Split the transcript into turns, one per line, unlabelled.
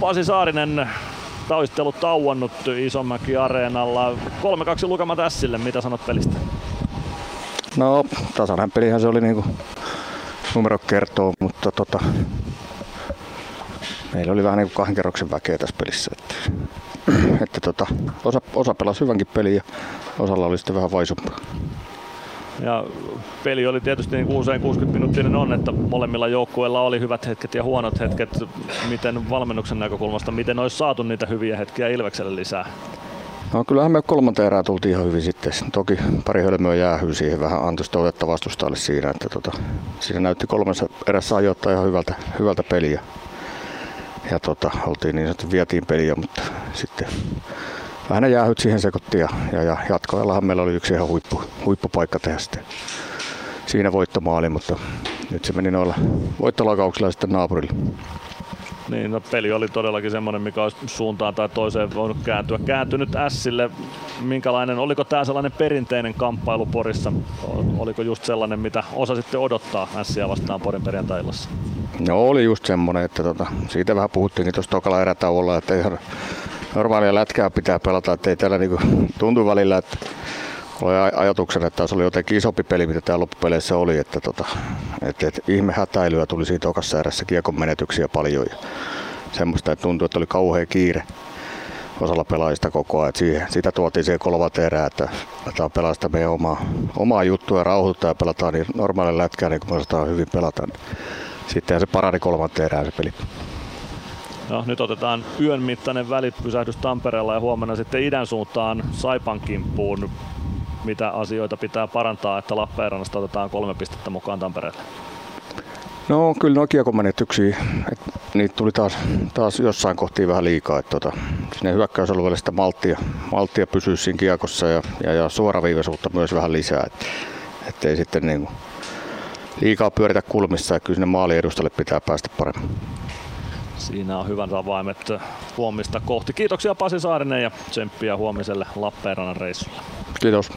Pasi Saarinen taistelu tauonnut Isomäki Areenalla. 3-2 lukema tässille, mitä sanot pelistä?
No tasainen pelihän se oli niinku numero kertoo, mutta tota, meillä oli vähän niinku kahden kerroksen väkeä tässä pelissä. Että, että tota, osa, osa pelasi hyvänkin peliä ja osalla oli sitten vähän vaisumpaa.
Ja peli oli tietysti niin kuin usein 60 minuuttinen on, että molemmilla joukkueilla oli hyvät hetket ja huonot hetket. Miten valmennuksen näkökulmasta, miten olisi saatu niitä hyviä hetkiä Ilvekselle lisää?
No kyllähän me kolmanteen erään tultiin ihan hyvin sitten. Toki pari hölmöä jäähyy siihen vähän antoista otetta vastustajalle siinä, että tota, siinä näytti kolmessa erässä ajoittaa ihan hyvältä, hyvältä peliä. Ja tota, oltiin niin sanottu vietiin peliä, mutta sitten ne jäähyt siihen sekoittiin ja, ja, ja jatkoajallahan meillä oli yksi ihan huippu, huippupaikka tehdä sitten siinä voittomaali, mutta nyt se meni noilla voittolakauksilla sitten naapurille.
Niin, no peli oli todellakin semmoinen, mikä olisi suuntaan tai toiseen voinut kääntyä. Kääntynyt Sille, minkälainen, oliko tämä sellainen perinteinen kamppailu Porissa? Oliko just sellainen, mitä osa sitten odottaa Sia vastaan Porin perjantailassa?
No oli just semmoinen, että tota, siitä vähän puhuttiinkin tuossa tokalla erätauolla, että ihan normaalia lätkää pitää pelata, että ei täällä niinku tuntu välillä, että oli ajatuksen, että se oli jotenkin isompi peli, mitä tämä loppupeleissä oli, että, tota, että, että ihme hätäilyä tuli siitä tokassa erässä kiekon menetyksiä paljon ja semmoista, että tuntui, että oli kauhea kiire osalla pelaajista koko ajan. Siihen, sitä tuotiin siihen kolmat erää, että aletaan pelaa sitä meidän omaa, omaa juttua ja rauhoittaa ja pelataan niin normaalin lätkää, niin kuin me osataan hyvin pelata. Sittenhän se parani kolmanteen erään se peli.
No, nyt otetaan yön mittainen välipysähdys Tampereella ja huomenna sitten idän suuntaan Saipan kimppuun. Mitä asioita pitää parantaa, että Lappeenrannasta otetaan kolme pistettä mukaan Tampereelle?
No kyllä nuo kiekomenetyksiä, niitä tuli taas, taas jossain kohtiin vähän liikaa. Että tota, sinne hyökkäysalueelle sitä malttia, malttia pysyä siinä kiekossa ja, ja, ja suoraviivaisuutta myös vähän lisää. Että ettei sitten niin kuin liikaa pyöritä kulmissa ja kyllä sinne maaliedustalle pitää päästä paremmin.
Siinä on hyvän avaimet huomista kohti. Kiitoksia Pasi Saarinen ja tsemppiä huomiselle Lappeenrannan reissulle.
Kiitos.